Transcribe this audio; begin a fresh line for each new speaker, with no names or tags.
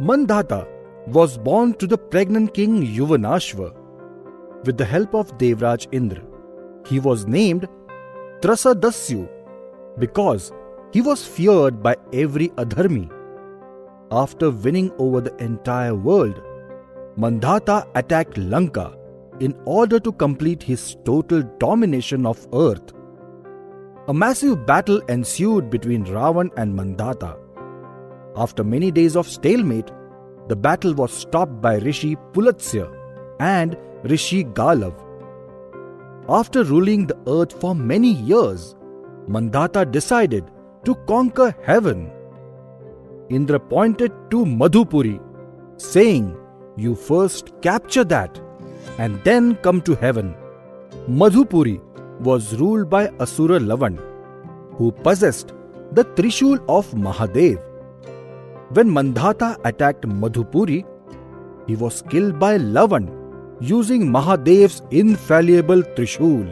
Mandhata was born to the pregnant king Yuvanashva. With the help of Devraj Indra, he was named Trasadasyu because he was feared by every adharmi. After winning over the entire world, Mandhata attacked Lanka in order to complete his total domination of earth. A massive battle ensued between Ravan and Mandhata. After many days of stalemate, the battle was stopped by Rishi Pulastya and Rishi Galav. After ruling the earth for many years, Mandhata decided to conquer heaven. Indra pointed to Madhupuri, saying, You first capture that and then come to heaven. Madhupuri was ruled by Asura Lavan, who possessed the Trishul of Mahadev. When Mandhata attacked Madhupuri, he was killed by Lavan using Mahadev's infallible Trishul.